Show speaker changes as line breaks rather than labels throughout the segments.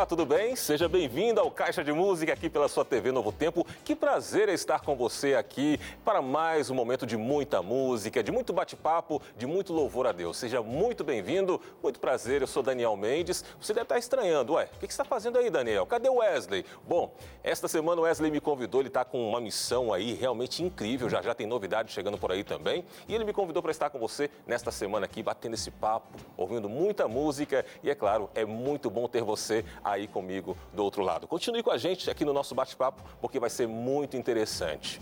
Olá, tudo bem? Seja bem-vindo ao Caixa de Música aqui pela sua TV Novo Tempo. Que prazer é estar com você aqui para mais um momento de muita música, de muito bate-papo, de muito louvor a Deus. Seja muito bem-vindo, muito prazer. Eu sou Daniel Mendes. Você deve estar estranhando, ué, o que você está fazendo aí, Daniel? Cadê o Wesley? Bom, esta semana o Wesley me convidou, ele está com uma missão aí realmente incrível, já já tem novidade chegando por aí também. E ele me convidou para estar com você nesta semana aqui, batendo esse papo, ouvindo muita música e, é claro, é muito bom ter você aí comigo do outro lado. Continue com a gente aqui no nosso bate-papo, porque vai ser muito interessante.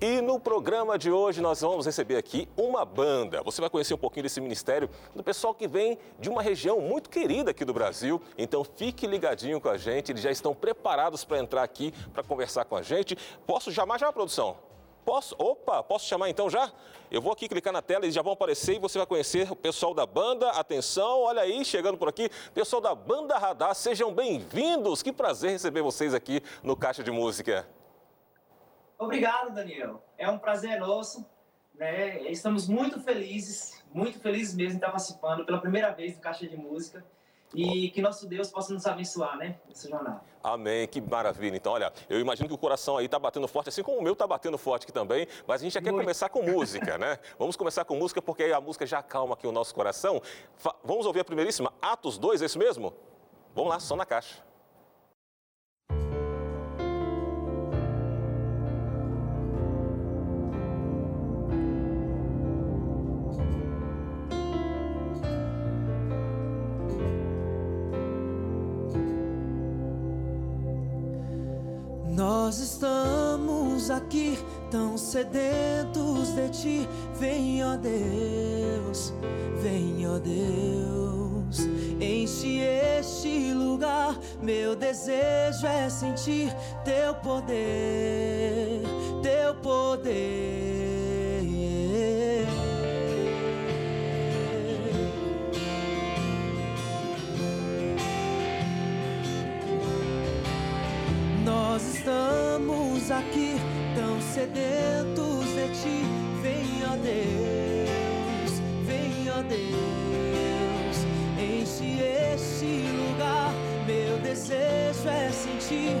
E no programa de hoje nós vamos receber aqui uma banda. Você vai conhecer um pouquinho desse ministério do pessoal que vem de uma região muito querida aqui do Brasil. Então fique ligadinho com a gente, eles já estão preparados para entrar aqui para conversar com a gente. Posso chamar já, produção? Posso? Opa, posso chamar então já? Eu vou aqui clicar na tela, eles já vão aparecer e você vai conhecer o pessoal da banda. Atenção, olha aí, chegando por aqui, pessoal da Banda Radar, sejam bem-vindos. Que prazer receber vocês aqui no Caixa de Música.
Obrigado, Daniel. É um prazer nosso. Né? Estamos muito felizes, muito felizes mesmo em estar participando pela primeira vez do Caixa de Música e que nosso Deus possa nos abençoar, né, nessa jornada.
Amém, que maravilha. Então, olha, eu imagino que o coração aí está batendo forte, assim como o meu está batendo forte aqui também, mas a gente já quer Muito. começar com música, né? Vamos começar com música porque aí a música já acalma aqui o nosso coração. Fa vamos ouvir a primeiríssima, Atos 2, é isso mesmo? Vamos lá, só na caixa.
Sedentos de ti. Vem, ó Deus, vem, ó Deus. Enche este lugar. Meu desejo é sentir teu poder, teu poder. estamos aqui sedentos de ti. Vem, ó Deus, vem, ó Deus, enche este lugar. Meu desejo é sentir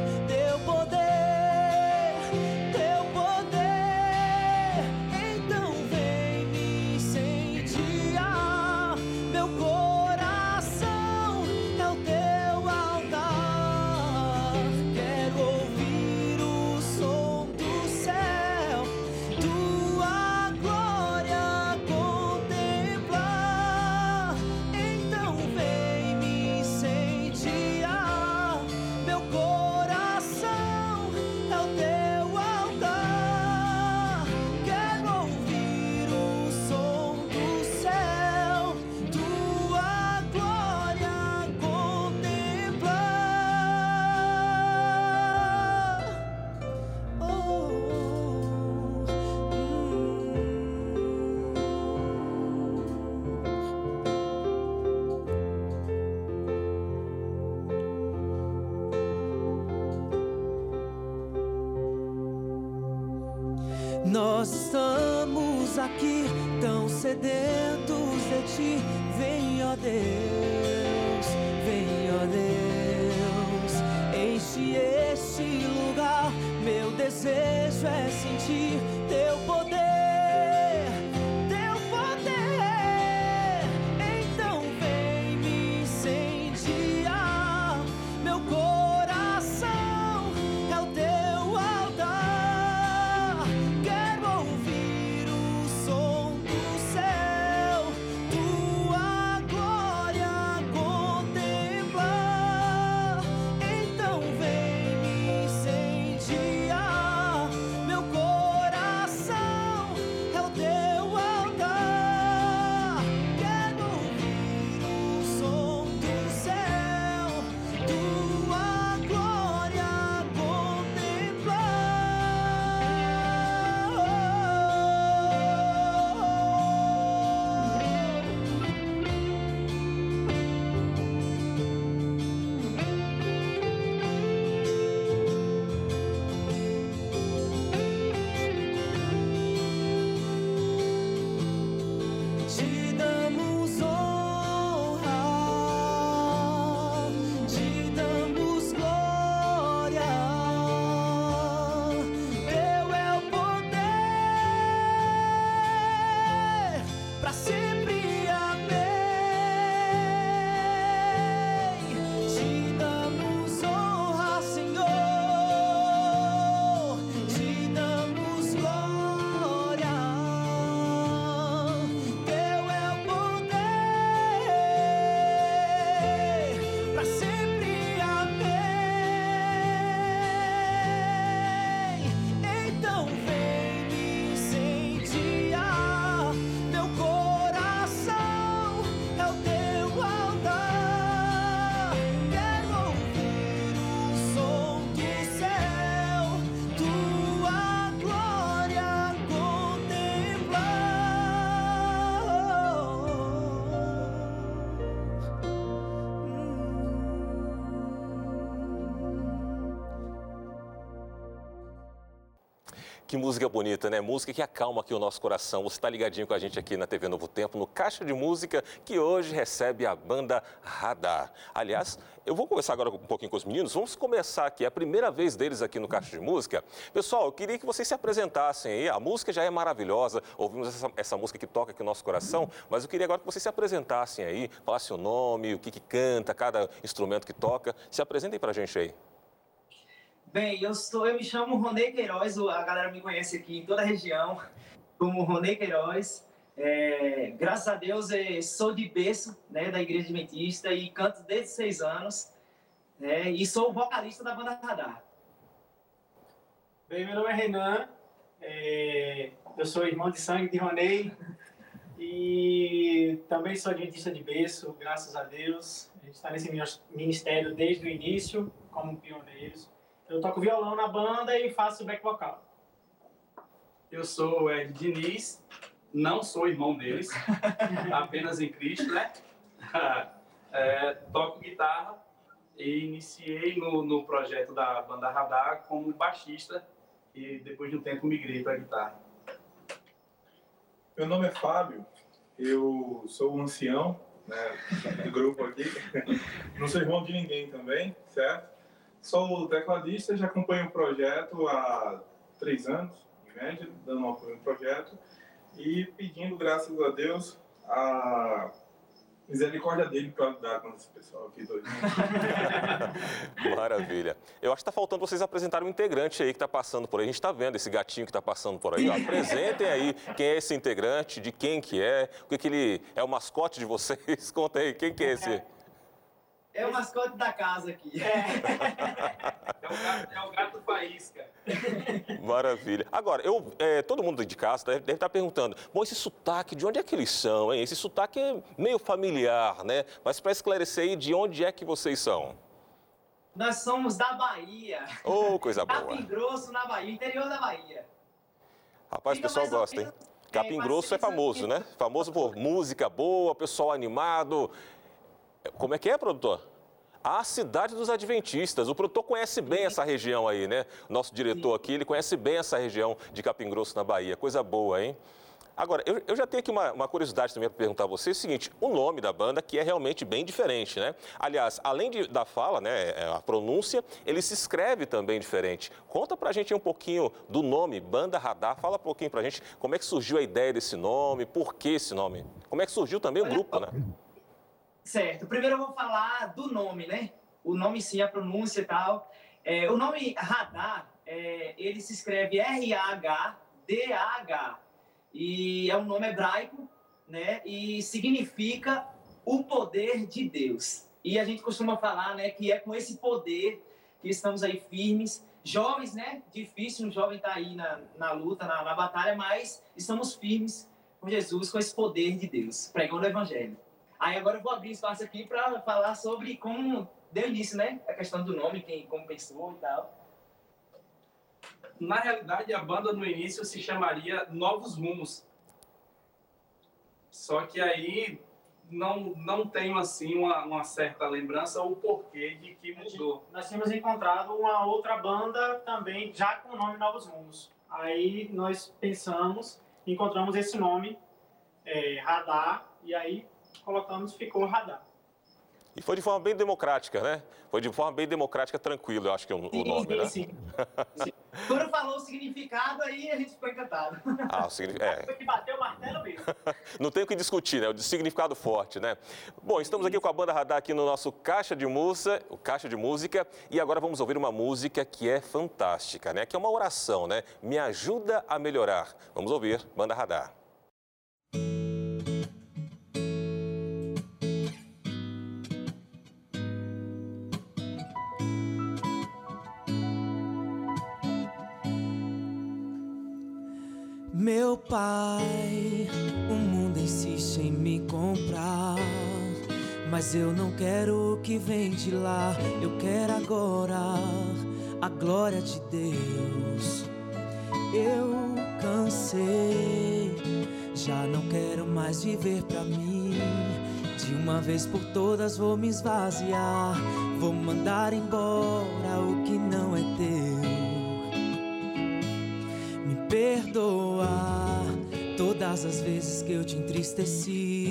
Que música bonita, né? Música que acalma aqui o nosso coração. Você está ligadinho com a gente aqui na TV Novo Tempo, no Caixa de Música, que hoje recebe a banda Radar. Aliás, eu vou conversar agora um pouquinho com os meninos. Vamos começar aqui, é a primeira vez deles aqui no Caixa de Música. Pessoal, eu queria que vocês se apresentassem aí. A música já é maravilhosa, ouvimos essa, essa música que toca aqui no nosso coração, mas eu queria agora que vocês se apresentassem aí, falassem o nome, o que, que canta, cada instrumento que toca. Se apresentem para a gente aí.
Bem, eu sou, eu me chamo Ronei Queiroz, a galera me conhece aqui em toda a região como Ronei Queiroz. É, graças a Deus é, sou de berço né, da Igreja Adventista e canto desde seis anos. É, e sou vocalista da banda Radar.
Bem, meu nome é Renan, é, eu sou irmão de sangue de Ronei e também sou adventista de berço, graças a Deus. A gente está nesse ministério desde o início, como pioneiros. Eu toco violão na banda e faço back vocal.
Eu sou o Ed Diniz, não sou irmão deles, apenas em Cristo, né? É, toco guitarra e iniciei no, no projeto da banda Radar como baixista e depois de um tempo migrei para guitarra.
Meu nome é Fábio, eu sou um ancião né, do grupo aqui, não sou irmão de ninguém também, certo? Sou tecladista, já acompanho o projeto há três anos, em média, dando apoio no projeto e pedindo, graças a Deus, a misericórdia dele para ajudar com esse pessoal aqui dois.
Maravilha. Eu acho que está faltando vocês apresentarem um integrante aí que está passando por aí. A gente está vendo esse gatinho que está passando por aí. Apresentem aí quem é esse integrante, de quem que é, o que, que ele é o mascote de vocês. Conta aí, quem que é esse?
É o mascote da casa aqui.
É, é, o, gato, é o gato faísca.
Maravilha. Agora, eu, é, todo mundo de casa deve, deve, estar perguntando, bom, esse sotaque, de onde é que eles são, hein? Esse sotaque é meio familiar, né? Mas para esclarecer aí, de onde é que vocês são?
Nós somos da Bahia.
Ô, oh, coisa boa.
Capim Grosso, na Bahia, interior da Bahia.
Rapaz, o pessoal gosta, hein? Capim é, Grosso é famoso, né? Famoso por música boa, pessoal animado. Como é que é, produtor? A cidade dos adventistas. O produtor conhece bem essa região aí, né? Nosso diretor aqui, ele conhece bem essa região de Capim Grosso, na Bahia. Coisa boa, hein? Agora, eu, eu já tenho aqui uma, uma curiosidade também para perguntar a você. É o seguinte, o nome da banda que é realmente bem diferente, né? Aliás, além de, da fala, né, é, a pronúncia, ele se escreve também diferente. Conta pra gente um pouquinho do nome, Banda Radar. Fala um pouquinho pra gente como é que surgiu a ideia desse nome, por que esse nome? Como é que surgiu também o grupo, né?
Certo. Primeiro eu vou falar do nome, né? O nome sim, a pronúncia e tal. É, o nome Radar, é, ele se escreve R-A-H-D-A-H. E é um nome hebraico, né? E significa o poder de Deus. E a gente costuma falar, né, que é com esse poder que estamos aí firmes. Jovens, né? Difícil um jovem estar tá aí na, na luta, na, na batalha, mas estamos firmes com Jesus, com esse poder de Deus, pregando o Evangelho. Aí agora eu vou abrir espaço aqui para falar sobre como deu início, né? A questão do nome, quem, como pensou e tal.
Na realidade, a banda no início se chamaria Novos Rumos. Só que aí não, não tenho assim uma, uma certa lembrança ou porquê de que mudou.
Nós tínhamos encontrado uma outra banda também já com o nome Novos Rumos. Aí nós pensamos, encontramos esse nome, é, Radar, e aí colocamos, ficou radar.
E foi de forma bem democrática, né? Foi de forma bem democrática, tranquilo, eu acho que é o, sim, nome, sim, né? Sim,
sim. Quando falou o significado, aí a gente ficou encantado.
Ah, o significado.
É. Foi que bateu o tela mesmo.
Não tem o que discutir, né? O significado forte, né? Bom, estamos aqui com a banda Radar aqui no nosso Caixa de Música, o Caixa de Música, e agora vamos ouvir uma música que é fantástica, né? Que é uma oração, né? Me ajuda a melhorar. Vamos ouvir, banda Radar.
Meu Mas eu não quero o que vem de lá, eu quero agora a glória de Deus. Eu cansei, já não quero mais viver pra mim. De uma vez por todas vou me esvaziar, vou mandar embora o que não é teu perdoar todas as vezes que eu te entristeci.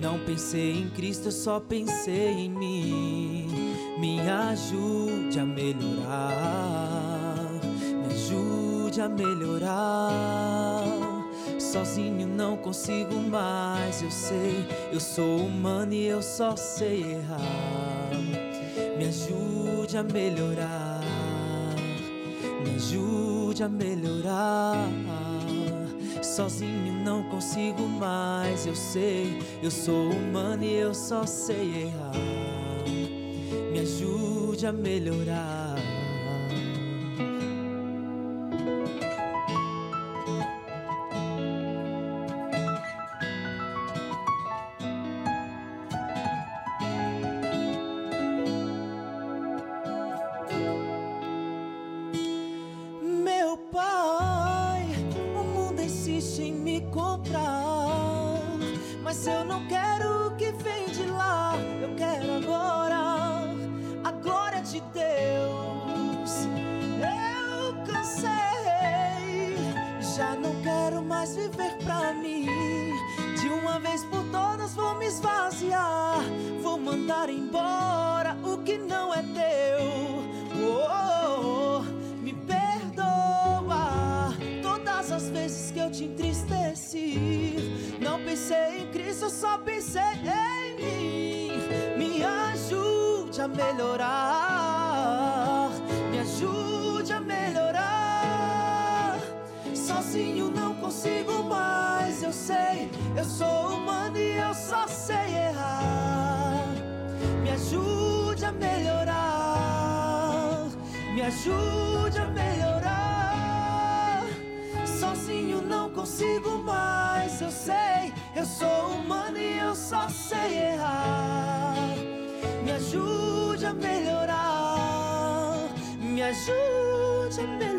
Não pensei em Cristo, eu só pensei em mim. Me ajude a melhorar, me ajude a melhorar. Sozinho não consigo mais, eu sei. Eu sou humano e eu só sei errar. Me ajude a melhorar, me ajude a melhorar. Sozinho não consigo mais, eu sei. Eu sou humano e eu só sei errar. Me ajude a melhorar. Melhorar. Me ajude a melhorar. Sozinho não consigo mais, eu sei. Eu sou humano e eu só sei errar. Me ajude a melhorar. Me ajude a melhorar. Sozinho não consigo mais, ajude a melhorar, me ajude a melhorar.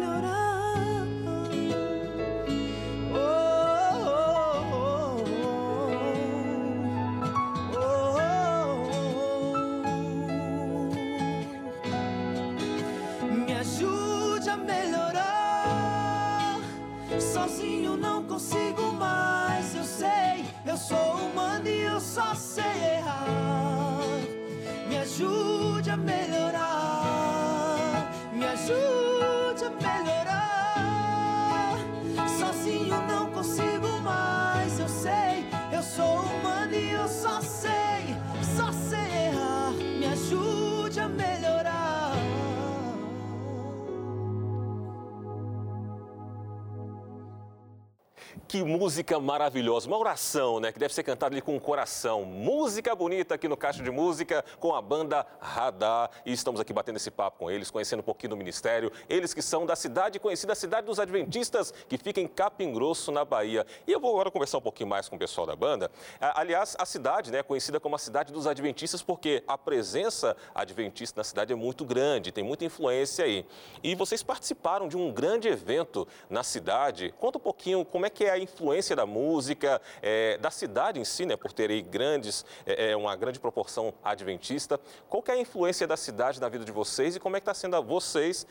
Música maravilhosa, uma oração, né? Que deve ser cantada ali com o coração. Música bonita aqui no Caixa de Música com a banda Radar. E estamos aqui batendo esse papo com eles, conhecendo um pouquinho do ministério. Eles que são da cidade conhecida, a cidade dos Adventistas, que fica em Capim Grosso, na Bahia. E eu vou agora conversar um pouquinho mais com o pessoal da banda. Aliás, a cidade, né, é conhecida como a cidade dos Adventistas, porque a presença adventista na cidade é muito grande, tem muita influência aí. E vocês participaram de um grande evento na cidade. Conta um pouquinho como é que é a influência da música, é, da cidade em si, né, por ter aí grandes, é, é uma grande proporção adventista. Qual é a influência da cidade na vida de vocês e como é que está sendo a vocês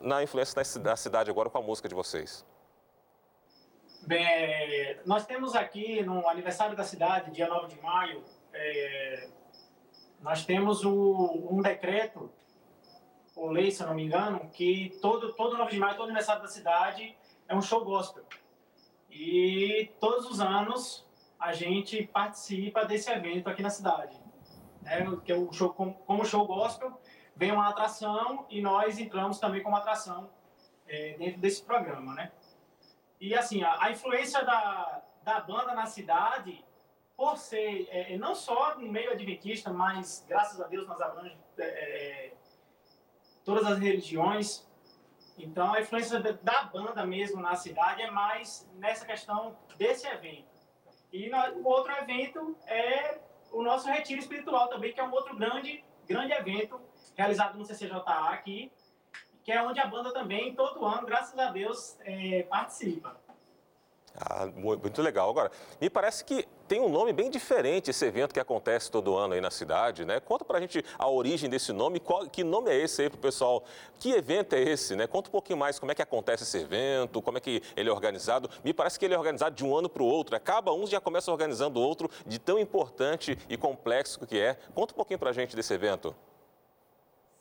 na influência da cidade agora com a música de vocês?
Bem, é, nós temos aqui no aniversário da cidade, dia 9 de maio, é, nós temos o, um decreto, ou lei, se eu não me engano, que todo, todo 9 de maio, todo aniversário da cidade é um show gospel. E todos os anos a gente participa desse evento aqui na cidade. Né? Que é o show, como show gospel, vem uma atração e nós entramos também como atração é, dentro desse programa, né? E assim, a, a, influência da, da banda na cidade, por ser é, não só no meio adventista, mas graças a Deus nós abrangemos é, é todas as religiões. Então a influência da banda mesmo na cidade é mais nessa questão desse evento. E o outro evento é o nosso retiro espiritual também, que é um outro grande, grande evento realizado no CCJA aqui, que é onde a banda também, todo ano, graças a Deus, é, participa.
Ah, muito legal. Agora, me parece que tem um nome bem diferente esse evento que acontece todo ano aí na cidade, né? Conta pra gente a origem desse nome, qual, que nome é esse aí pro pessoal? Que evento é esse, né? Conta um pouquinho mais como é que acontece esse evento, como é que ele é organizado. Me parece que ele é organizado de um ano para o outro, acaba um já começa organizando o outro, de tão importante e complexo que é. Conta um pouquinho pra gente desse evento.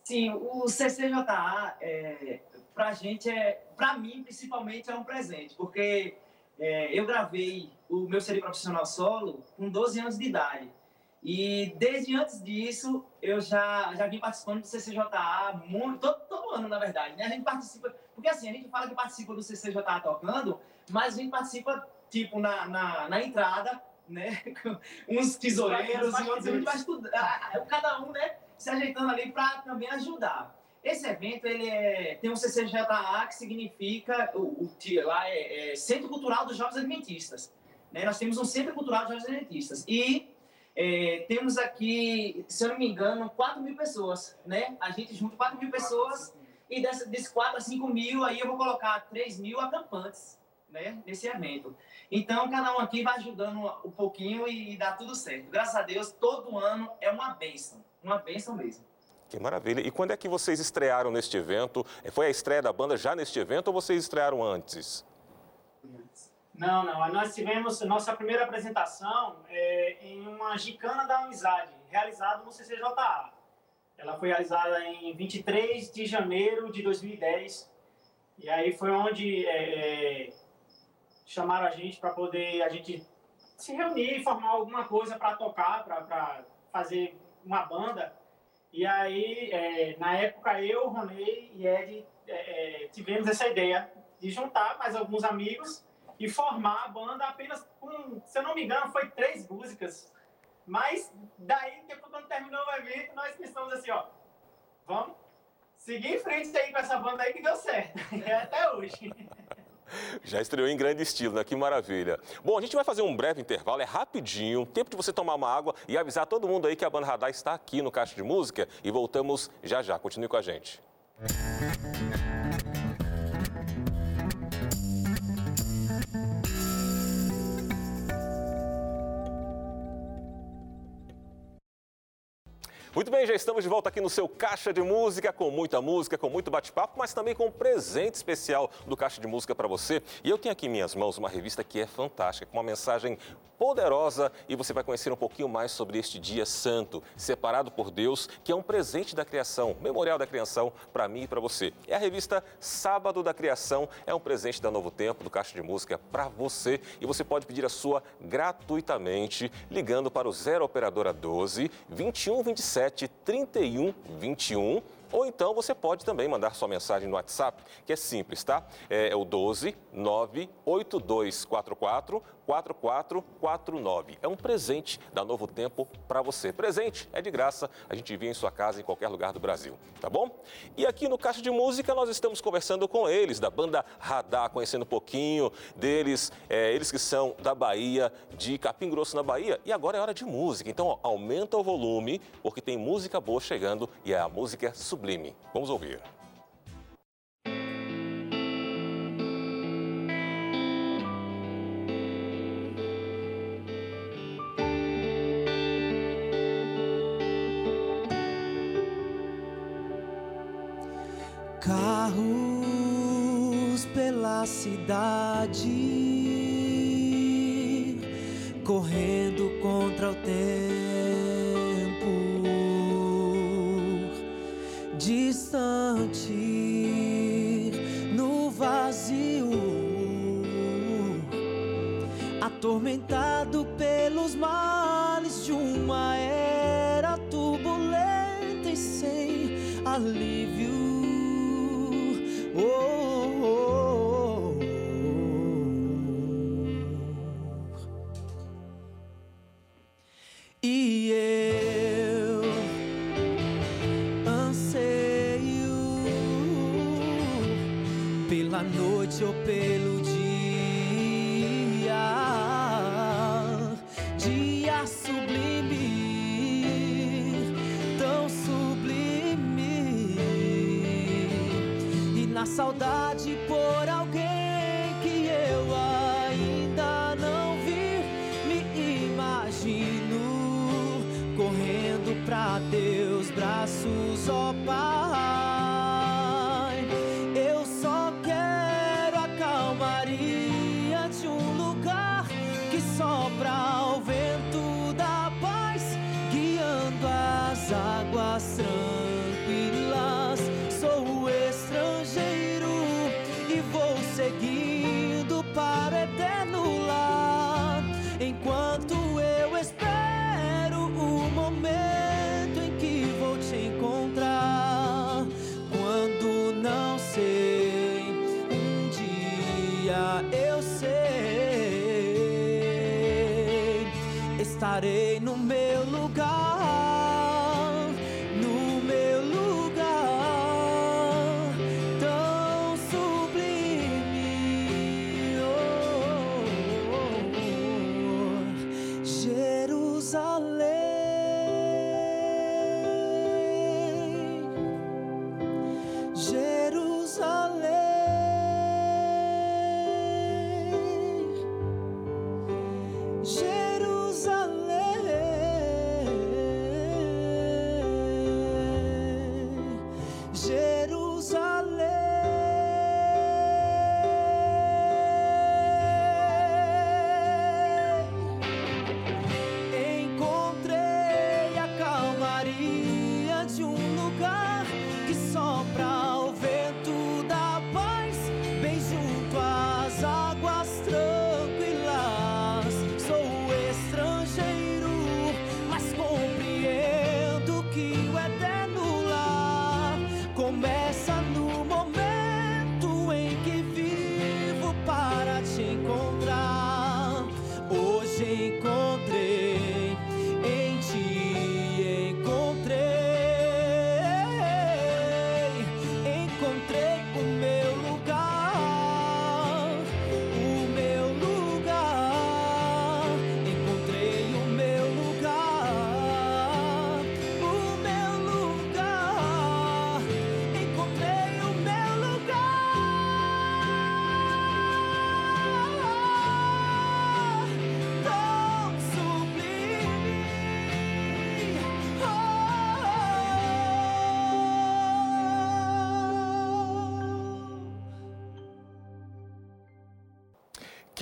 Sim, o CCJA, é, para a gente, é, para mim, principalmente, é um presente, porque é, eu gravei o meu CD profissional solo com 12 anos de idade. E desde antes disso, eu já, já vim participando do CCJA muito, todo, todo ano, na verdade. Né? A gente participa, porque assim, a gente fala que participa do CCJA tocando, mas a gente participa, tipo, na, na, na entrada, né? uns tesoureiros e outros, a gente vai estudar, cada um, né? se ajeitando ali para também ajudar. Esse evento ele é, tem um CCJA que significa o, o lá é, é, Centro Cultural dos Jovens Adventistas. Né? Nós temos um Centro Cultural dos Jovens Adventistas e é, temos aqui, se eu não me engano, 4 mil pessoas, né? A gente junta 4 mil pessoas e desses, desses 4 a 5 mil aí eu vou colocar 3 mil acampantes, né? Nesse evento. Então cada um aqui vai ajudando um pouquinho e dá tudo certo. Graças a Deus, todo ano é uma bênção uma bênção mesmo.
Que maravilha. E quando é que vocês estrearam neste evento? Foi a estreia da banda já neste evento ou vocês estrearam antes?
Não, não. Nós tivemos nossa primeira apresentação é, em uma gicana da amizade, realizada no CCJA. Ela foi realizada em 23 de janeiro de 2010. E aí foi onde é, é, chamaram a gente para poder a gente se reunir e formar alguma coisa para tocar, para fazer uma banda. E aí, é, na época, eu, Ronei e Ed é, é, tivemos essa ideia de juntar mais alguns amigos e formar a banda apenas com, se eu não me engano, foi três músicas. Mas daí, depois, quando terminou o evento, nós pensamos assim, ó, vamos seguir em frente aí com essa banda aí que deu certo. até hoje.
Já estreou em grande estilo, né? Que maravilha. Bom, a gente vai fazer um breve intervalo, é rapidinho, tempo de você tomar uma água e avisar todo mundo aí que a Banda Radar está aqui no Caixa de Música e voltamos já já. Continue com a gente. Música Muito bem, já estamos de volta aqui no seu Caixa de Música, com muita música, com muito bate-papo, mas também com um presente especial do Caixa de Música para você. E eu tenho aqui em minhas mãos uma revista que é fantástica, com uma mensagem poderosa e você vai conhecer um pouquinho mais sobre este dia santo, separado por Deus, que é um presente da criação, memorial da criação para mim e para você. É a revista Sábado da Criação, é um presente da Novo Tempo, do Caixa de Música para você e você pode pedir a sua gratuitamente ligando para o 0 Operadora 12 21 27 37 31 21 ou então você pode também mandar sua mensagem no WhatsApp, que é simples, tá? É, o 12 98244 4449. É um presente da Novo Tempo para você. Presente é de graça, a gente envia em sua casa em qualquer lugar do Brasil, tá bom? E aqui no Caixa de Música nós estamos conversando com eles, da banda Radar, conhecendo um pouquinho deles, é, eles que são da Bahia, de Capim Grosso na Bahia. E agora é hora de música, então ó, aumenta o volume, porque tem música boa chegando e é a música sublime. Vamos ouvir.
Cidade, correndo contra o tempo, distante no vazio, atormentado pelos males de uma era turbulenta e sem alívio. Saudade por alguém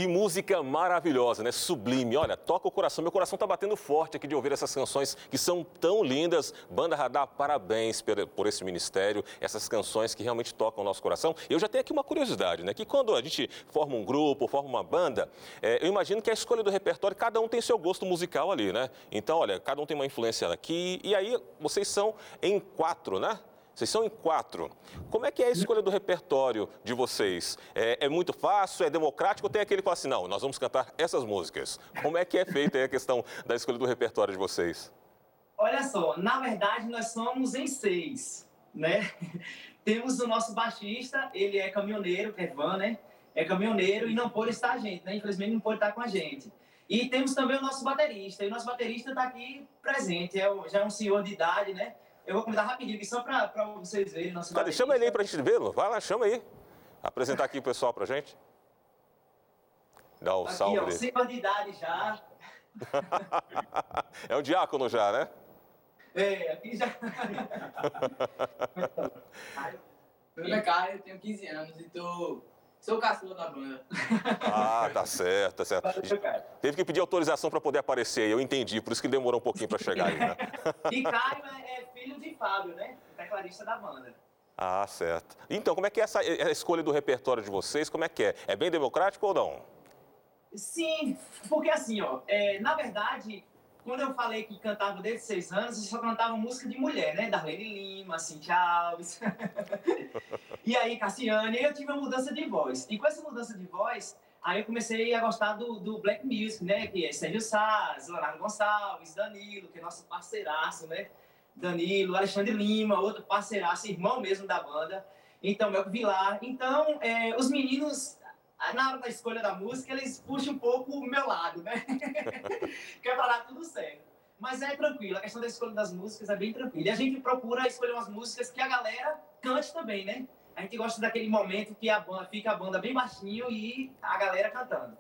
Que
música maravilhosa, né? Sublime. Olha, toca o coração. Meu coração está batendo forte aqui de ouvir essas canções que são tão lindas. Banda Radar, parabéns por, esse ministério, essas canções que realmente tocam o nosso coração. Eu já tenho aqui uma curiosidade, né? Que quando a gente forma um grupo, forma uma banda, é, eu imagino que a escolha do repertório, cada um tem seu gosto musical ali, né? Então, olha, cada um tem uma influência aqui. E aí, vocês são em quatro, né? Vocês são em quatro. Como é que é a escolha do repertório de vocês? É, é muito fácil? É democrático? Ou tem aquele que fala assim, não, nós vamos cantar essas músicas? Como é que é feita a questão da escolha do repertório de vocês?
Olha só, na verdade nós somos em seis, né? Temos o nosso baixista, ele é caminhoneiro, Evan, né? É caminhoneiro e não pôde estar a gente, né? Infelizmente não pôde estar com a gente. E temos também o nosso baterista, e o nosso baterista está aqui presente, é, já é um senhor de idade, né? Eu vou convidar rapidinho aqui só para vocês verem nosso
Cadê? Chama ele aí pra gente vê-lo. Vai lá, chama aí. Apresentar aqui o pessoal pra gente. Dá o
Aqui,
salve
ó, senhor de idade já.
É um diácono já, né?
É, aqui já.
Meu nome é Caio, eu tenho 15 anos e tô... sou o caçula da banda.
Ah, tá certo, tá certo.
Valeu.
Teve que pedir autorização para poder aparecer aí, eu entendi, por isso que demorou um pouquinho para chegar aí, né?
E Caio é, é filho de Fábio, né? Tecladista da banda.
Ah, certo. Então, como é que é essa a escolha do repertório de vocês? Como é que é? É bem democrático ou não?
Sim, porque assim, ó, é, na verdade, quando eu falei que cantava desde seis anos, eu só cantava música de mulher, né? Darlene Lima, Cintia Alves. e aí, Cassiane, eu tive uma mudança de voz. E com essa mudança de voz, aí eu comecei a gostar do, do Black Music, né? Que é Sérgio Saz, Leonardo Gonçalves, Danilo, que é nosso parceiraço, né? Danilo, Alexandre Lima, outro parceiraço, irmão mesmo da banda. Então, Melco Vilar. Então, é, os meninos na hora da escolha da música, eles puxam um pouco o meu lado, né? que é pra dar tudo certo. Mas é tranquilo, a questão da escolha das músicas é bem tranquila. E a gente procura escolher umas músicas que a galera cante também, né? A gente gosta daquele momento que a banda, fica a banda bem baixinho e a galera cantando.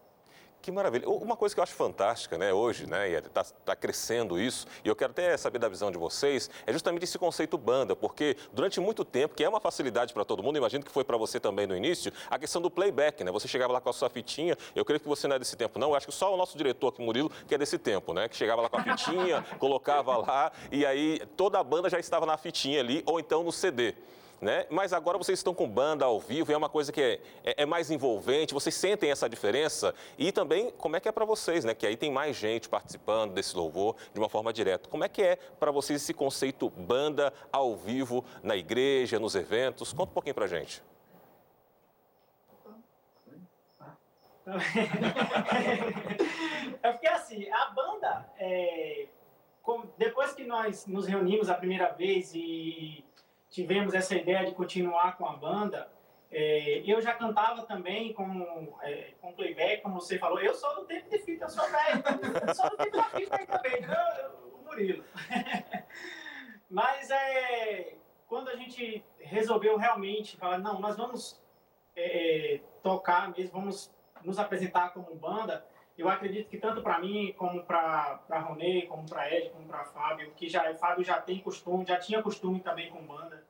Que maravilha. Uma coisa que eu acho fantástica, né, hoje, né, e está tá crescendo isso, e eu quero até saber da visão de vocês, é justamente esse conceito banda, porque durante muito tempo, que é uma facilidade para todo mundo, imagino que foi para você também no início, a questão do playback, né? Você chegava lá com a sua fitinha, eu creio que você não é desse tempo, não, eu acho que só o nosso diretor aqui, Murilo, que é desse tempo, né? Que chegava lá com a fitinha, colocava lá, e aí toda a banda já estava na fitinha ali, ou então no CD né? Mas agora vocês estão com banda ao vivo e é uma coisa que é, é, é mais envolvente, vocês sentem essa diferença e também como é que é para vocês, né? Que aí tem mais gente participando desse louvor de uma forma direta. Como é que é para vocês esse conceito banda ao vivo na igreja, nos eventos? Conta um pouquinho para gente.
É porque assim, a banda, é, depois que nós nos reunimos a primeira vez e tivemos essa ideia de continuar com a banda. É, eu já cantava também com, é, com playback, como você falou. Eu sou do tempo de fita, eu sou velho. sou do tempo da fita aí também, o Murilo. Mas é, quando a gente resolveu realmente falar, não, nós vamos é, tocar mesmo, vamos nos apresentar como banda, eu acredito que tanto para mim, como para Ronei, como para Ed, como para Fábio, que já Fábio já tem costume, já tinha costume também com banda.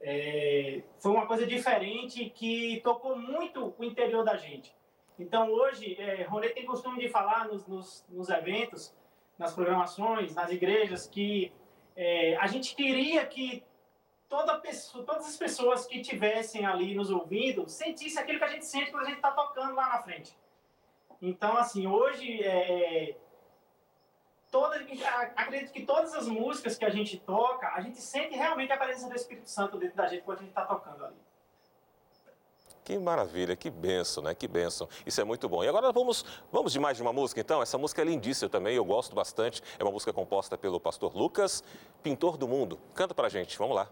É, foi uma coisa diferente que tocou muito o interior da gente. Então hoje, é, tem costume de falar nos, nos, nos, eventos, nas programações, nas igrejas, que é, a gente queria que toda pessoa, todas as pessoas que tivessem ali nos ouvindo sentissem aquilo que a gente sente quando a gente está tocando lá na frente. Então, assim, hoje, é, toda, acredito que todas as músicas que a gente toca, a gente sente realmente a presença do Espírito Santo dentro da gente quando a gente está tocando ali.
Que maravilha, que benção, né? Que benção. Isso é muito bom. E agora vamos, vamos de mais de uma música, então? Essa música é lindíssima também, eu gosto bastante. É uma música composta pelo pastor Lucas, Pintor do Mundo. Canta pra gente, vamos lá.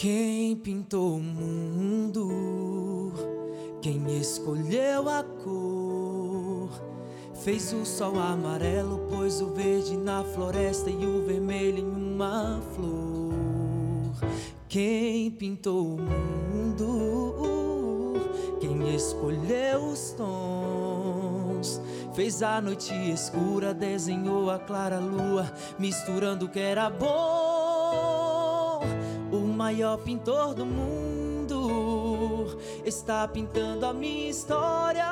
Quem pintou o mundo? Quem escolheu a cor? Fez o sol amarelo, pôs o verde na floresta e o vermelho em uma flor. Quem pintou o mundo? Quem escolheu os tons? Fez a noite escura, desenhou a clara lua, misturando o que era bom maior pintor do mundo está pintando a minha história.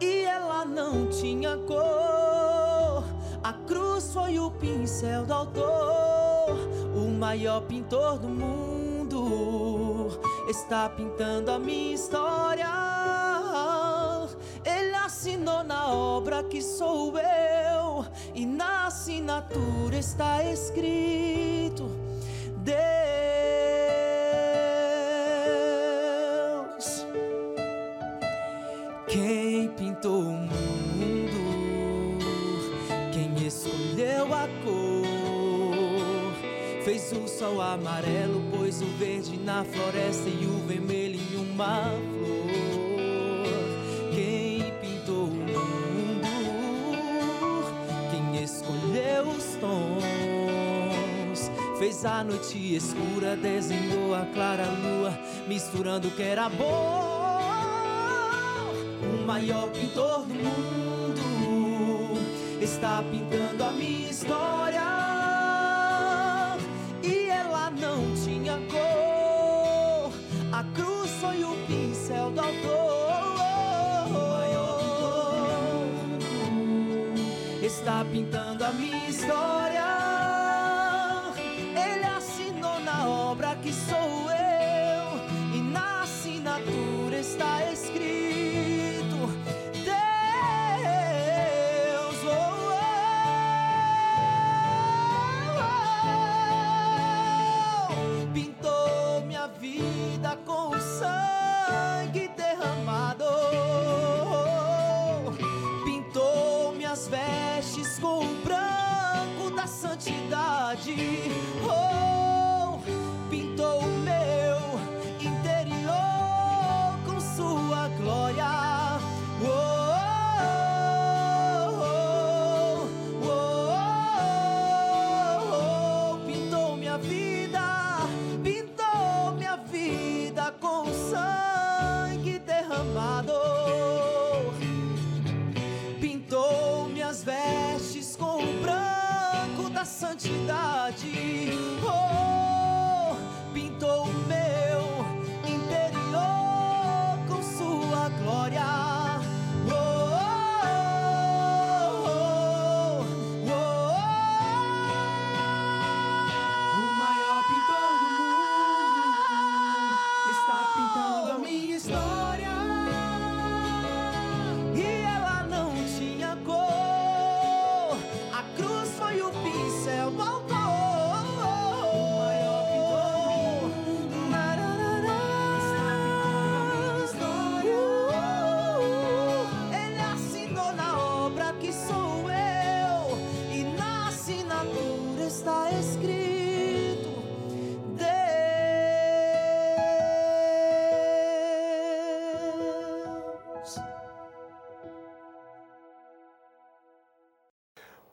E ela não tinha cor. A cruz foi o pincel do autor. O maior pintor do mundo está pintando a minha história. Ele assinou na obra que sou eu, e na assinatura está escrito Pintou o mundo, quem escolheu a cor, fez o sol amarelo, pôs o verde na floresta e o vermelho em uma flor. Quem pintou o mundo, quem escolheu os tons Fez a noite escura, desenhou a clara lua, misturando o que era bom. O maior pintor do mundo está pintando a minha história.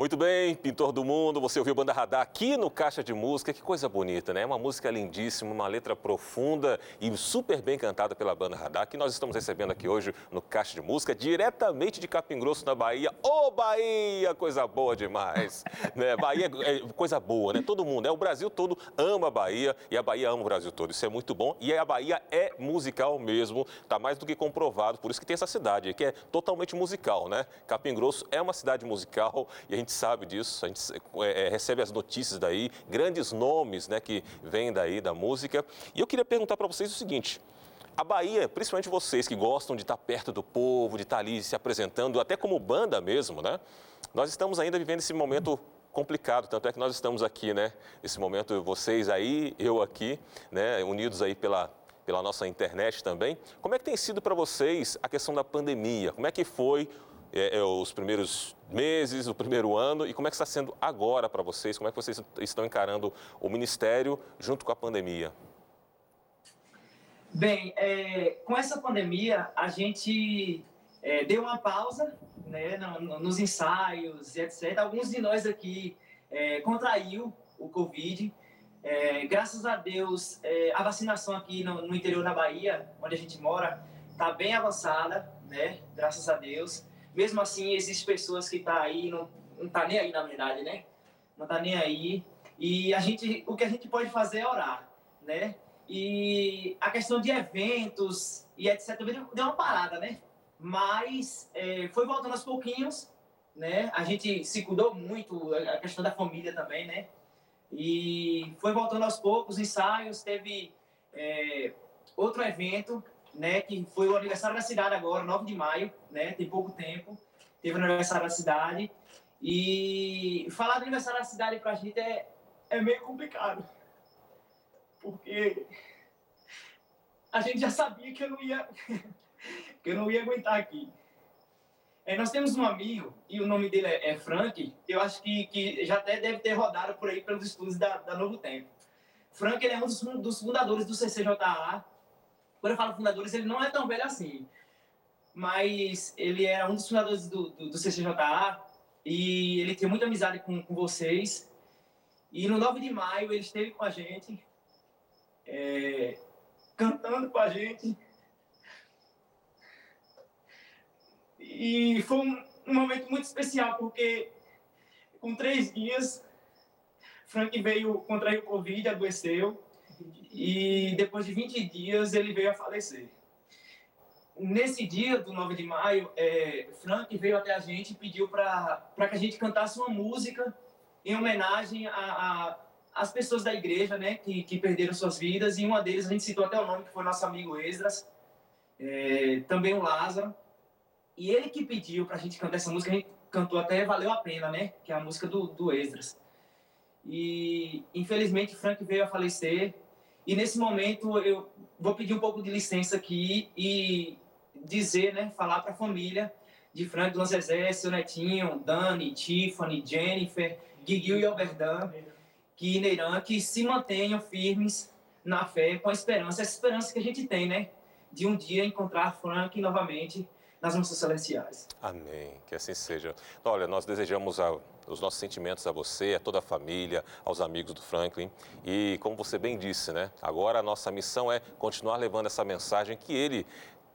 Muito bem, pintor do mundo, você ouviu Banda Radar aqui no Caixa de Música, que coisa bonita, né? Uma música lindíssima, uma letra profunda e super bem cantada pela Banda Radar, que nós estamos recebendo aqui hoje no Caixa de Música, diretamente de Capim Grosso, na Bahia. Ô Bahia, coisa boa demais, né? Bahia é coisa boa, né? Todo mundo, é o Brasil todo ama a Bahia e a Bahia ama o Brasil todo. Isso é muito bom e a Bahia é musical mesmo, tá mais do que comprovado, por isso que tem essa cidade, que é totalmente musical, né? Capim Grosso é uma cidade musical e a gente sabe disso, a gente é, é, recebe as notícias daí, grandes nomes, né, que vêm daí da música. E eu queria perguntar para vocês o seguinte: a Bahia, principalmente vocês que gostam de estar perto do povo, de estar ali se apresentando, até como banda mesmo, né? Nós estamos ainda vivendo esse momento complicado, tanto é que nós estamos aqui, né? Esse momento, vocês aí, eu aqui, né? Unidos aí pela, pela nossa internet também. Como é que tem sido para vocês a questão da pandemia? Como é que foi é, é, os primeiros meses, o primeiro ano e como é que está sendo agora para vocês? Como é que vocês estão encarando o ministério junto com a pandemia?
Bem, é, com essa pandemia, a gente é, deu uma pausa né, no- no- nos ensaios e etc. Alguns de nós aqui é, contraiu o Covid. É, graças a Deus, é, a vacinação aqui no, no interior da Bahia, onde a gente mora, está bem avançada, né? Graças a Deus. Mesmo assim, existem pessoas que estão aí, não, não tá nem aí, na verdade, né? Não tá nem aí. E a gente, o que a gente pode fazer é orar, né? E a questão de eventos e etc. também deu uma parada, né? Mas é, foi voltando aos pouquinhos, né? A gente se cuidou muito, a questão da família também, né? E foi voltando aos poucos, ensaios, teve é, outro evento, né? Que foi o aniversário da cidade agora, 9 de maio, né? Tem pouco tempo. Teve o aniversário da cidade. E falar do aniversário da cidade pra gente é, é meio complicado. Porque a gente já sabia que eu não ia, que eu não ia aguentar aqui. É, nós temos um amigo, e o nome dele é, é Frank, eu acho que, que já até deve ter rodado por aí pelos estudos da, da Novo Tempo. Frank ele é um dos, fun- dos fundadores do CCJA. Quando eu falo fundadores, ele não é tão velho assim. Mas ele é um dos fundadores do, do, do CCJA e ele tem muita amizade com, com vocês. E no 9 de maio ele esteve com a gente, é, cantando com a gente. E foi um, um momento muito especial, porque com três dias, Frank veio contrair o Covid, adoeceu, e depois de 20 dias ele veio a falecer. Nesse dia do 9 de maio, é, Frank veio até a gente e pediu para que a gente cantasse uma música em homenagem as pessoas da igreja, né, que, que perderam suas vidas, e uma deles, a gente citou até o nome, que foi nosso amigo Esdras, é, também o Lázaro, e ele que pediu para a gente cantar essa música, a gente cantou até Valeu a Pena, né, que é a música do, do Esdras. E, infelizmente, Frank veio a falecer, e nesse momento eu vou pedir um pouco de licença aqui e dizer, né, falar para a família de Frank, Dona Zezé, seu netinho, Dani, Tiffany, Jennifer, Guiguil e Alberdan, que Neiran, que se mantenham firmes na fé, com a esperança, essa esperança que a gente tem, né, de um dia encontrar Frank novamente nas nossas celestiais.
Amém. Que assim seja. Olha, nós desejamos a, os nossos sentimentos a você, a toda a família, aos amigos do Franklin. E como você bem disse, né? Agora a nossa missão é continuar levando essa mensagem que ele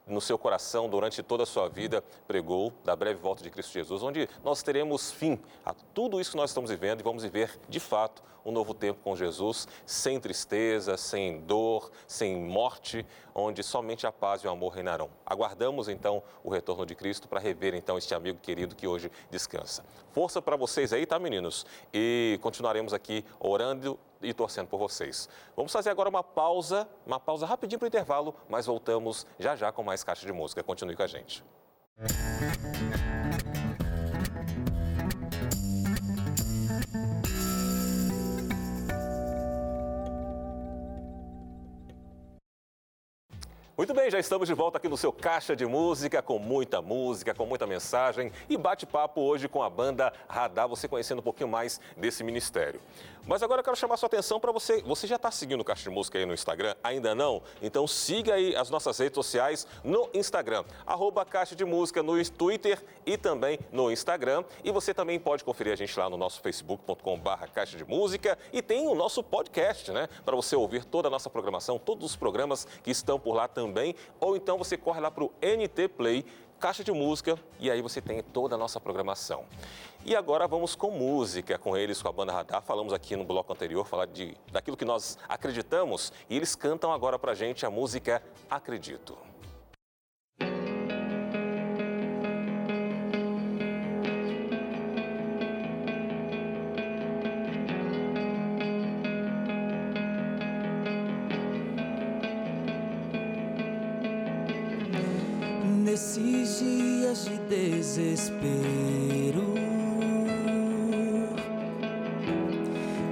no seu coração durante toda a sua vida pregou da breve volta de Cristo Jesus, onde nós teremos fim a tudo isso que nós estamos vivendo e vamos viver de fato um novo tempo com Jesus, sem tristeza, sem dor, sem morte, onde somente a paz e o amor reinarão. Aguardamos então o retorno de Cristo para rever então este amigo querido que hoje descansa. Força para vocês aí, tá, meninos? E continuaremos aqui orando e torcendo por vocês. Vamos fazer agora uma pausa, uma pausa rapidinho para o intervalo, mas voltamos já já com mais caixa de música. Continue com a gente. Muito bem, já estamos de volta aqui no seu Caixa de Música, com muita música, com muita mensagem e bate-papo hoje com a banda Radar, você conhecendo um pouquinho mais desse ministério. Mas agora eu quero chamar sua atenção para você. Você já está seguindo o Caixa de Música aí no Instagram? Ainda não? Então siga aí as nossas redes sociais no Instagram, arroba Caixa de Música no Twitter e também no Instagram. E você também pode conferir a gente lá no nosso facebook.com barra Caixa de Música e tem o nosso podcast, né? Para você ouvir toda a nossa programação, todos os programas que estão por lá também também, ou então você corre lá para o NT Play, caixa de música, e aí você tem toda a nossa programação. E agora vamos com música, com eles, com a banda Radar. Falamos aqui no bloco anterior, falar de, daquilo que nós acreditamos, e eles cantam agora para gente a música Acredito.
Desespero,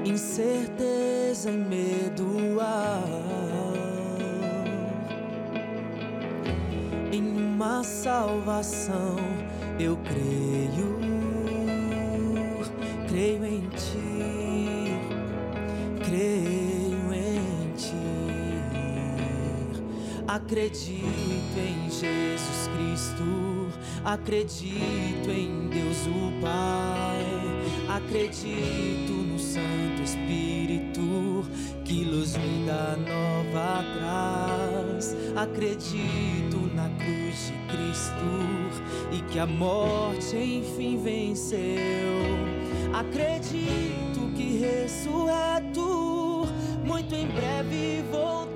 incerteza e medo há. Em uma salvação eu creio, creio em ti, creio em ti, acredito em Jesus Cristo, acredito em Deus o Pai, acredito no Santo Espírito que luz me nova traz, acredito na cruz de Cristo e que a morte enfim venceu, acredito que ressurreto. Muito em breve voltará,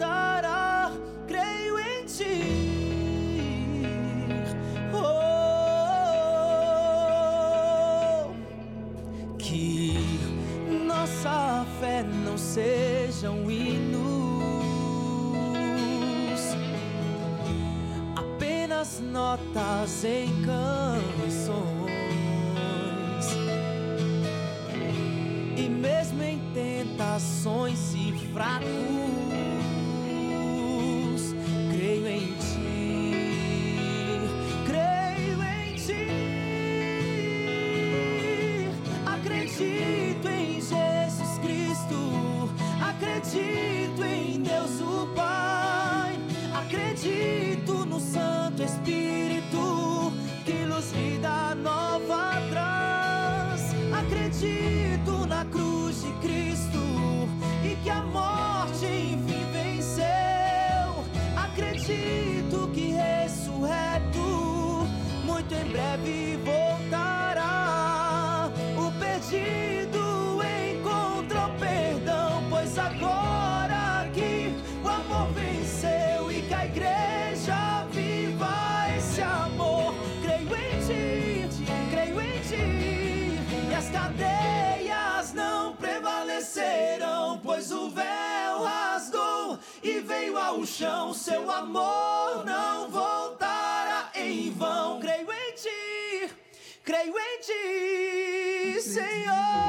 apenas notas em canções. E mesmo em tentações e fracos, creio em ti, creio em ti. Acredito em Jesus Cristo, acredito em Deus o Pai, acredito Acredito na cruz de Cristo e que a morte enfim venceu. Acredito que ressurreto muito em breve as cadeias não prevaleceram, pois o véu rasgou e veio ao chão. Seu amor não voltará em vão. Creio em ti, creio em ti, Senhor.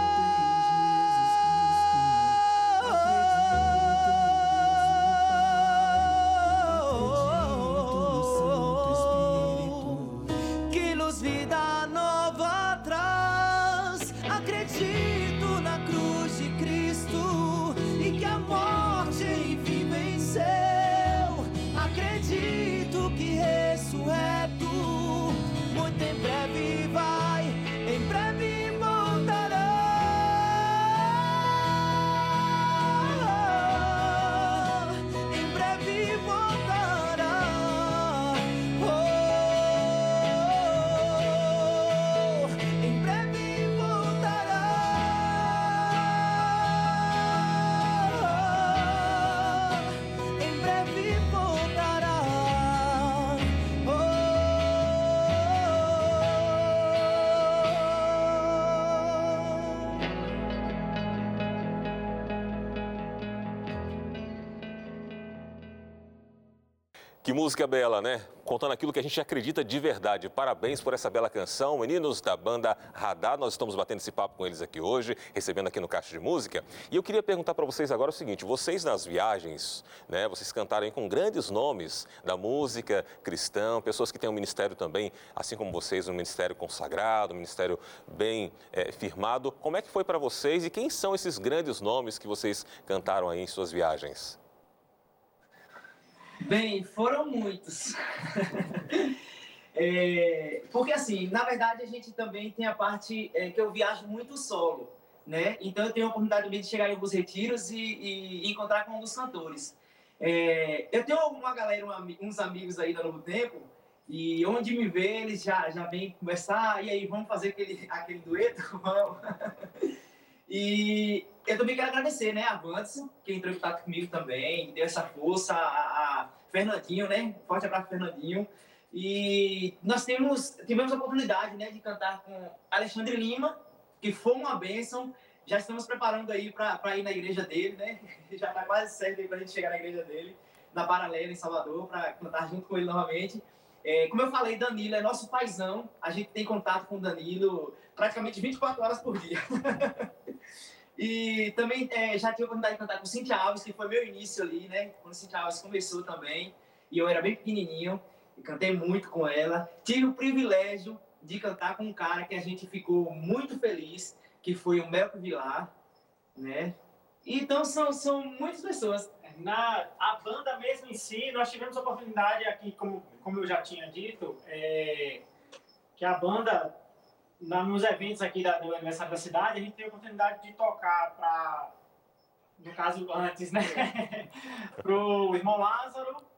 Música bela, né? Contando aquilo que a gente acredita de verdade. Parabéns por essa bela canção. Meninos da banda Radar, nós estamos batendo esse papo com eles aqui hoje, recebendo aqui no Caixa de Música. E eu queria perguntar para vocês agora o seguinte: vocês nas viagens, né? Vocês cantarem com grandes nomes da música cristã, pessoas que têm um ministério também, assim como vocês, um ministério consagrado, um ministério bem eh, firmado. Como é que foi para vocês e quem são esses grandes nomes que vocês cantaram aí em suas viagens?
Bem, foram muitos. É, porque assim, na verdade a gente também tem a parte é, que eu viajo muito solo, né? Então eu tenho a oportunidade de chegar em alguns retiros e, e- encontrar com alguns cantores. É, eu tenho uma galera, um ami- uns amigos aí da Novo Tempo, e onde me vê, eles já, já vêm conversar, e aí, vamos fazer aquele, aquele dueto? Vamos. E eu também quero agradecer, né, a Vantes, que entrou em contato comigo também, deu essa força, a, a Fernandinho, né, forte abraço Fernandinho. E nós temos, tivemos a oportunidade, né, de cantar com Alexandre Lima, que foi uma bênção. Já estamos preparando aí para ir na igreja dele, né? Já está quase certo para a gente chegar na igreja dele, na Paralela, em Salvador, para cantar junto com ele novamente. É, como eu falei, Danilo é nosso paizão. A gente tem contato com Danilo praticamente 24 horas por dia. e também é, já tive a oportunidade de cantar com Cintia Alves, que foi meu início ali, né? Quando Cintia Alves começou também. E eu era bem pequenininho. E cantei muito com ela. Tive o privilégio de cantar com um cara que a gente ficou muito feliz, que foi o Melco Vilar, né? Então são, são muitas pessoas.
Na a banda mesmo em si, nós tivemos a oportunidade aqui, como, como eu já tinha dito, é, que a banda, nos eventos aqui da, do aniversário da cidade, a gente teve a oportunidade de tocar para, no caso antes, né, pro irmão Lázaro,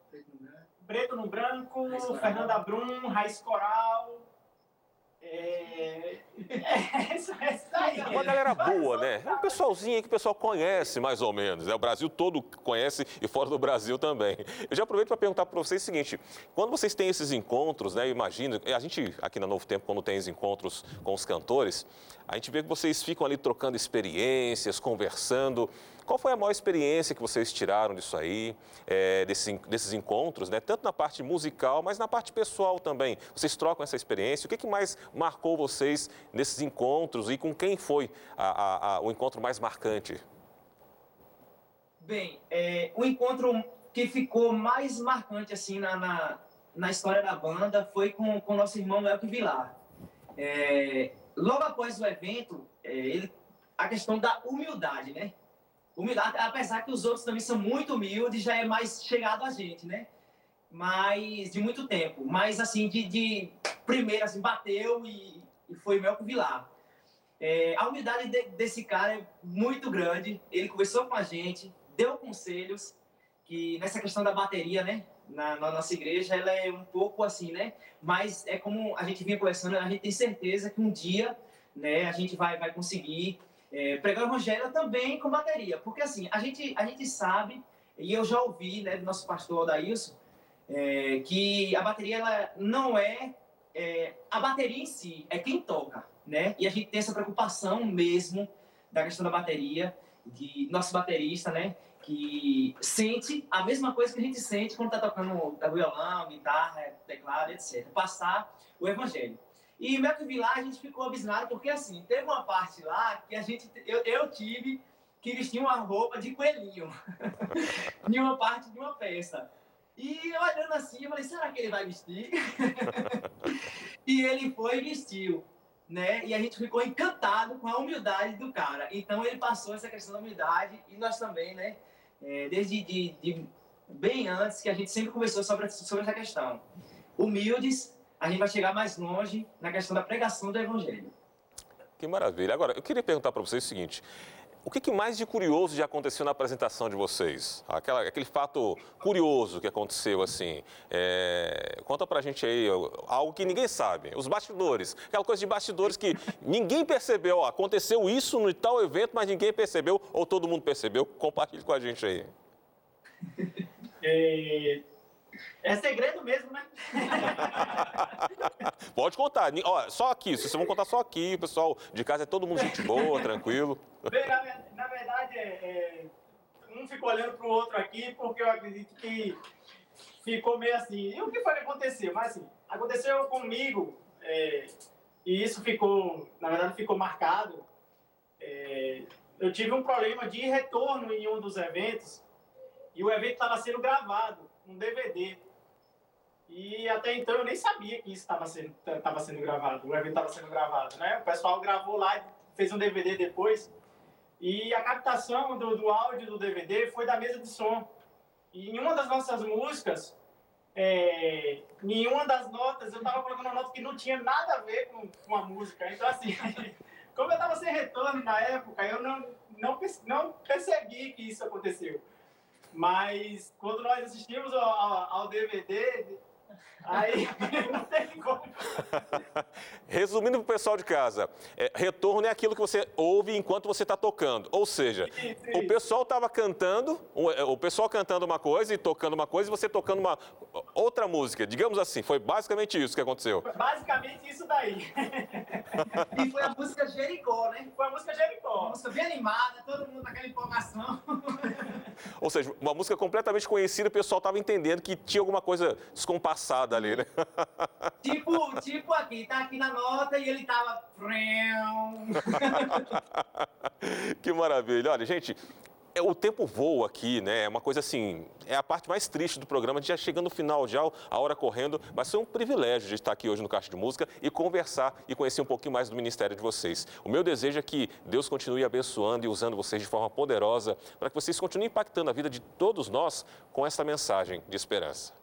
Preto no Branco. Fernanda Brum, Raiz Coral. É, é, isso, é aí.
É uma galera boa, né? É um pessoalzinho que o pessoal conhece mais ou menos, né? O Brasil todo conhece e fora do Brasil também. Eu já aproveito para perguntar para vocês o seguinte: quando vocês têm esses encontros, né? Imagina, a gente aqui na Novo Tempo, quando tem os encontros com os cantores, a gente vê que vocês ficam ali trocando experiências, conversando. Qual foi a maior experiência que vocês tiraram disso aí, é, desses, desses encontros, né? Tanto na parte musical, mas na parte pessoal também. Vocês trocam essa experiência. O que, que mais marcou vocês nesses encontros e com quem foi a- a- a- o encontro mais marcante?
Bem, é, o encontro que ficou mais marcante assim na, na, na história da banda foi com com o nosso irmão Elke Vilar. É, logo após o evento, é, ele, a questão da humildade, né? Humildade, apesar que os outros também são muito humildes, já é mais chegado a gente, né? Mas de muito tempo. Mas assim, de, de assim, bateu e, e foi Melco Vilar. É, a humildade de- desse cara é muito grande. Ele conversou com a gente, deu conselhos, que nessa questão da bateria, né? Na, na nossa igreja, ela é um pouco assim, né? Mas é como a gente vinha conversando, a gente tem certeza que um dia, né, a gente vai, vai conseguir é, pregar o evangelho também com bateria. Porque assim, a gente, a gente sabe, e eu já ouvi, né, do nosso pastor Odailson, é, que a bateria, ela não é, é, a bateria em si, é quem toca, né? E a gente tem essa preocupação mesmo da questão da bateria, de nosso baterista, né? que sente a mesma coisa que a gente sente quando está tocando violão, guitarra, teclado, etc. Passar o evangelho. E vi lá, a gente ficou abismado, porque assim, teve uma parte lá que a gente, eu, eu tive que vestir uma roupa de coelhinho em uma parte de uma peça. E olhando assim, eu falei, será que ele vai vestir? e ele foi e vestiu, né? E a gente ficou encantado com a humildade do cara. Então ele passou essa questão da humildade e nós também, né? É, desde de, de, bem antes que a gente sempre conversou sobre, sobre essa questão. Humildes, a gente vai chegar mais longe na questão da pregação do evangelho.
Que maravilha. Agora, eu queria perguntar para vocês o seguinte: o que, que, mais de curioso já aconteceu na apresentação de vocês? Aquela, aquele fato curioso que aconteceu, assim. É... Conta pra gente aí algo que ninguém sabe. Os bastidores. Aquela coisa de bastidores que ninguém percebeu. Ó, aconteceu isso no tal evento, mas ninguém percebeu, ou todo mundo percebeu. Compartilhe com a gente aí.
É, é segredo mesmo, né?
Pode contar. Ó, só aqui, vocês vão contar só aqui, pessoal de casa é todo mundo gente boa, tranquilo.
Bem, na, na verdade, é, é, um ficou olhando para o outro aqui, porque eu acredito que ficou meio assim. E o que foi que aconteceu? Mas assim, aconteceu comigo, é, e isso ficou, na verdade, ficou marcado. É, eu tive um problema de retorno em um dos eventos, e o evento estava sendo gravado, um DVD. E até então eu nem sabia que isso estava sendo, sendo gravado, o evento estava sendo gravado, né? O pessoal gravou lá, fez um DVD depois, e a captação do, do áudio do DVD foi da mesa de som. E em uma das nossas músicas, é, nenhuma das notas, eu estava colocando uma nota que não tinha nada a ver com, com a música. Então, assim, como eu estava sem retorno na época, eu não, não, não percebi que isso aconteceu. Mas quando nós assistimos ao, ao DVD, Aí não tem como.
Resumindo para o pessoal de casa, é, retorno é aquilo que você ouve enquanto você está tocando. Ou seja, sim, sim. o pessoal estava cantando, o, é, o, pessoal cantando uma coisa e tocando uma coisa e você tocando uma outra música. Digamos assim, foi basicamente isso que aconteceu.
Basicamente isso daí.
e foi a música Jericó, né?
Foi a música Jericó.
Uma música bem animada, todo mundo naquela empolgação.
Ou seja, uma música completamente conhecida, o pessoal estava entendendo que tinha alguma coisa descompassada ali, né?
Tipo, tipo aqui, tá aqui na nota e ele tava.
que maravilha. Olha, gente, é, o tempo voa aqui, né? É uma coisa assim, é a parte mais triste do programa, a gente já chegando no final, já a hora correndo, mas foi um privilégio de estar aqui hoje no Caixa de Música e conversar e conhecer um pouquinho mais do ministério de vocês. O meu desejo é que Deus continue abençoando e usando vocês de forma poderosa para que vocês continuem impactando a vida de todos nós com essa mensagem de esperança.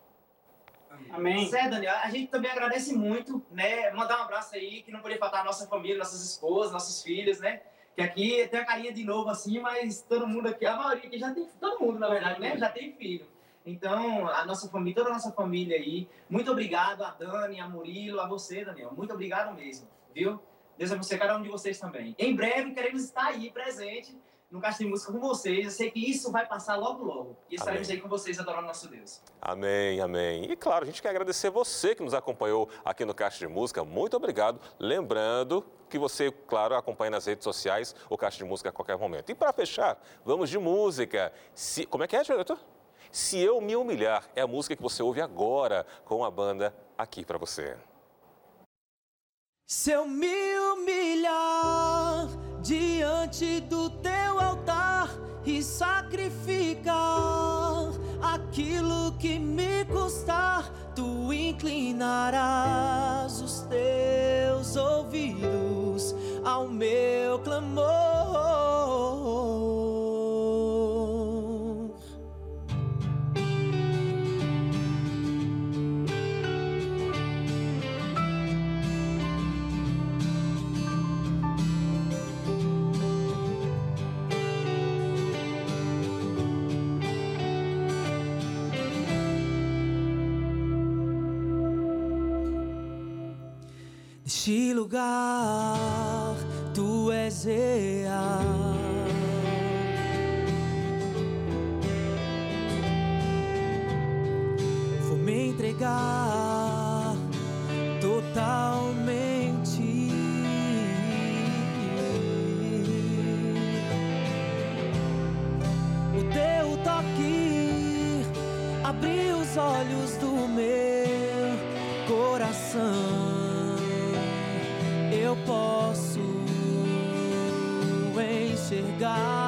Amém. Certo, Daniel. A gente também agradece muito, né? Mandar um abraço aí, que não poderia faltar a nossa família, nossas esposas, nossos filhos, né? Que aqui tem a carinha de novo assim, mas todo mundo aqui, a maioria aqui já tem, todo mundo na verdade, né? Já tem filho. Então, a nossa família, toda a nossa família aí, muito obrigado a Dani, a Murilo, a você, Daniel. Muito obrigado mesmo, viu? Deus abençoe cada um de vocês também. Em breve queremos estar aí presente no Caixa de Música com vocês. Eu sei que isso vai passar logo, logo. E estaremos amém. aí com vocês adorando nosso Deus.
Amém, amém. E claro, a gente quer agradecer você que nos acompanhou aqui no Caixa de Música. Muito obrigado. Lembrando que você, claro, acompanha nas redes sociais o Caixa de Música a qualquer momento. E para fechar, vamos de música. Se... Como é que é, diretor? Se Eu Me Humilhar é a música que você ouve agora com a banda aqui para você.
Se eu me humilhar diante do teu altar e sacrificar aquilo que me custar, tu inclinarás os teus ouvidos ao meu clamor. Neste lugar tu és real. Vou me entregar totalmente. O teu olhos do meu coração enxergar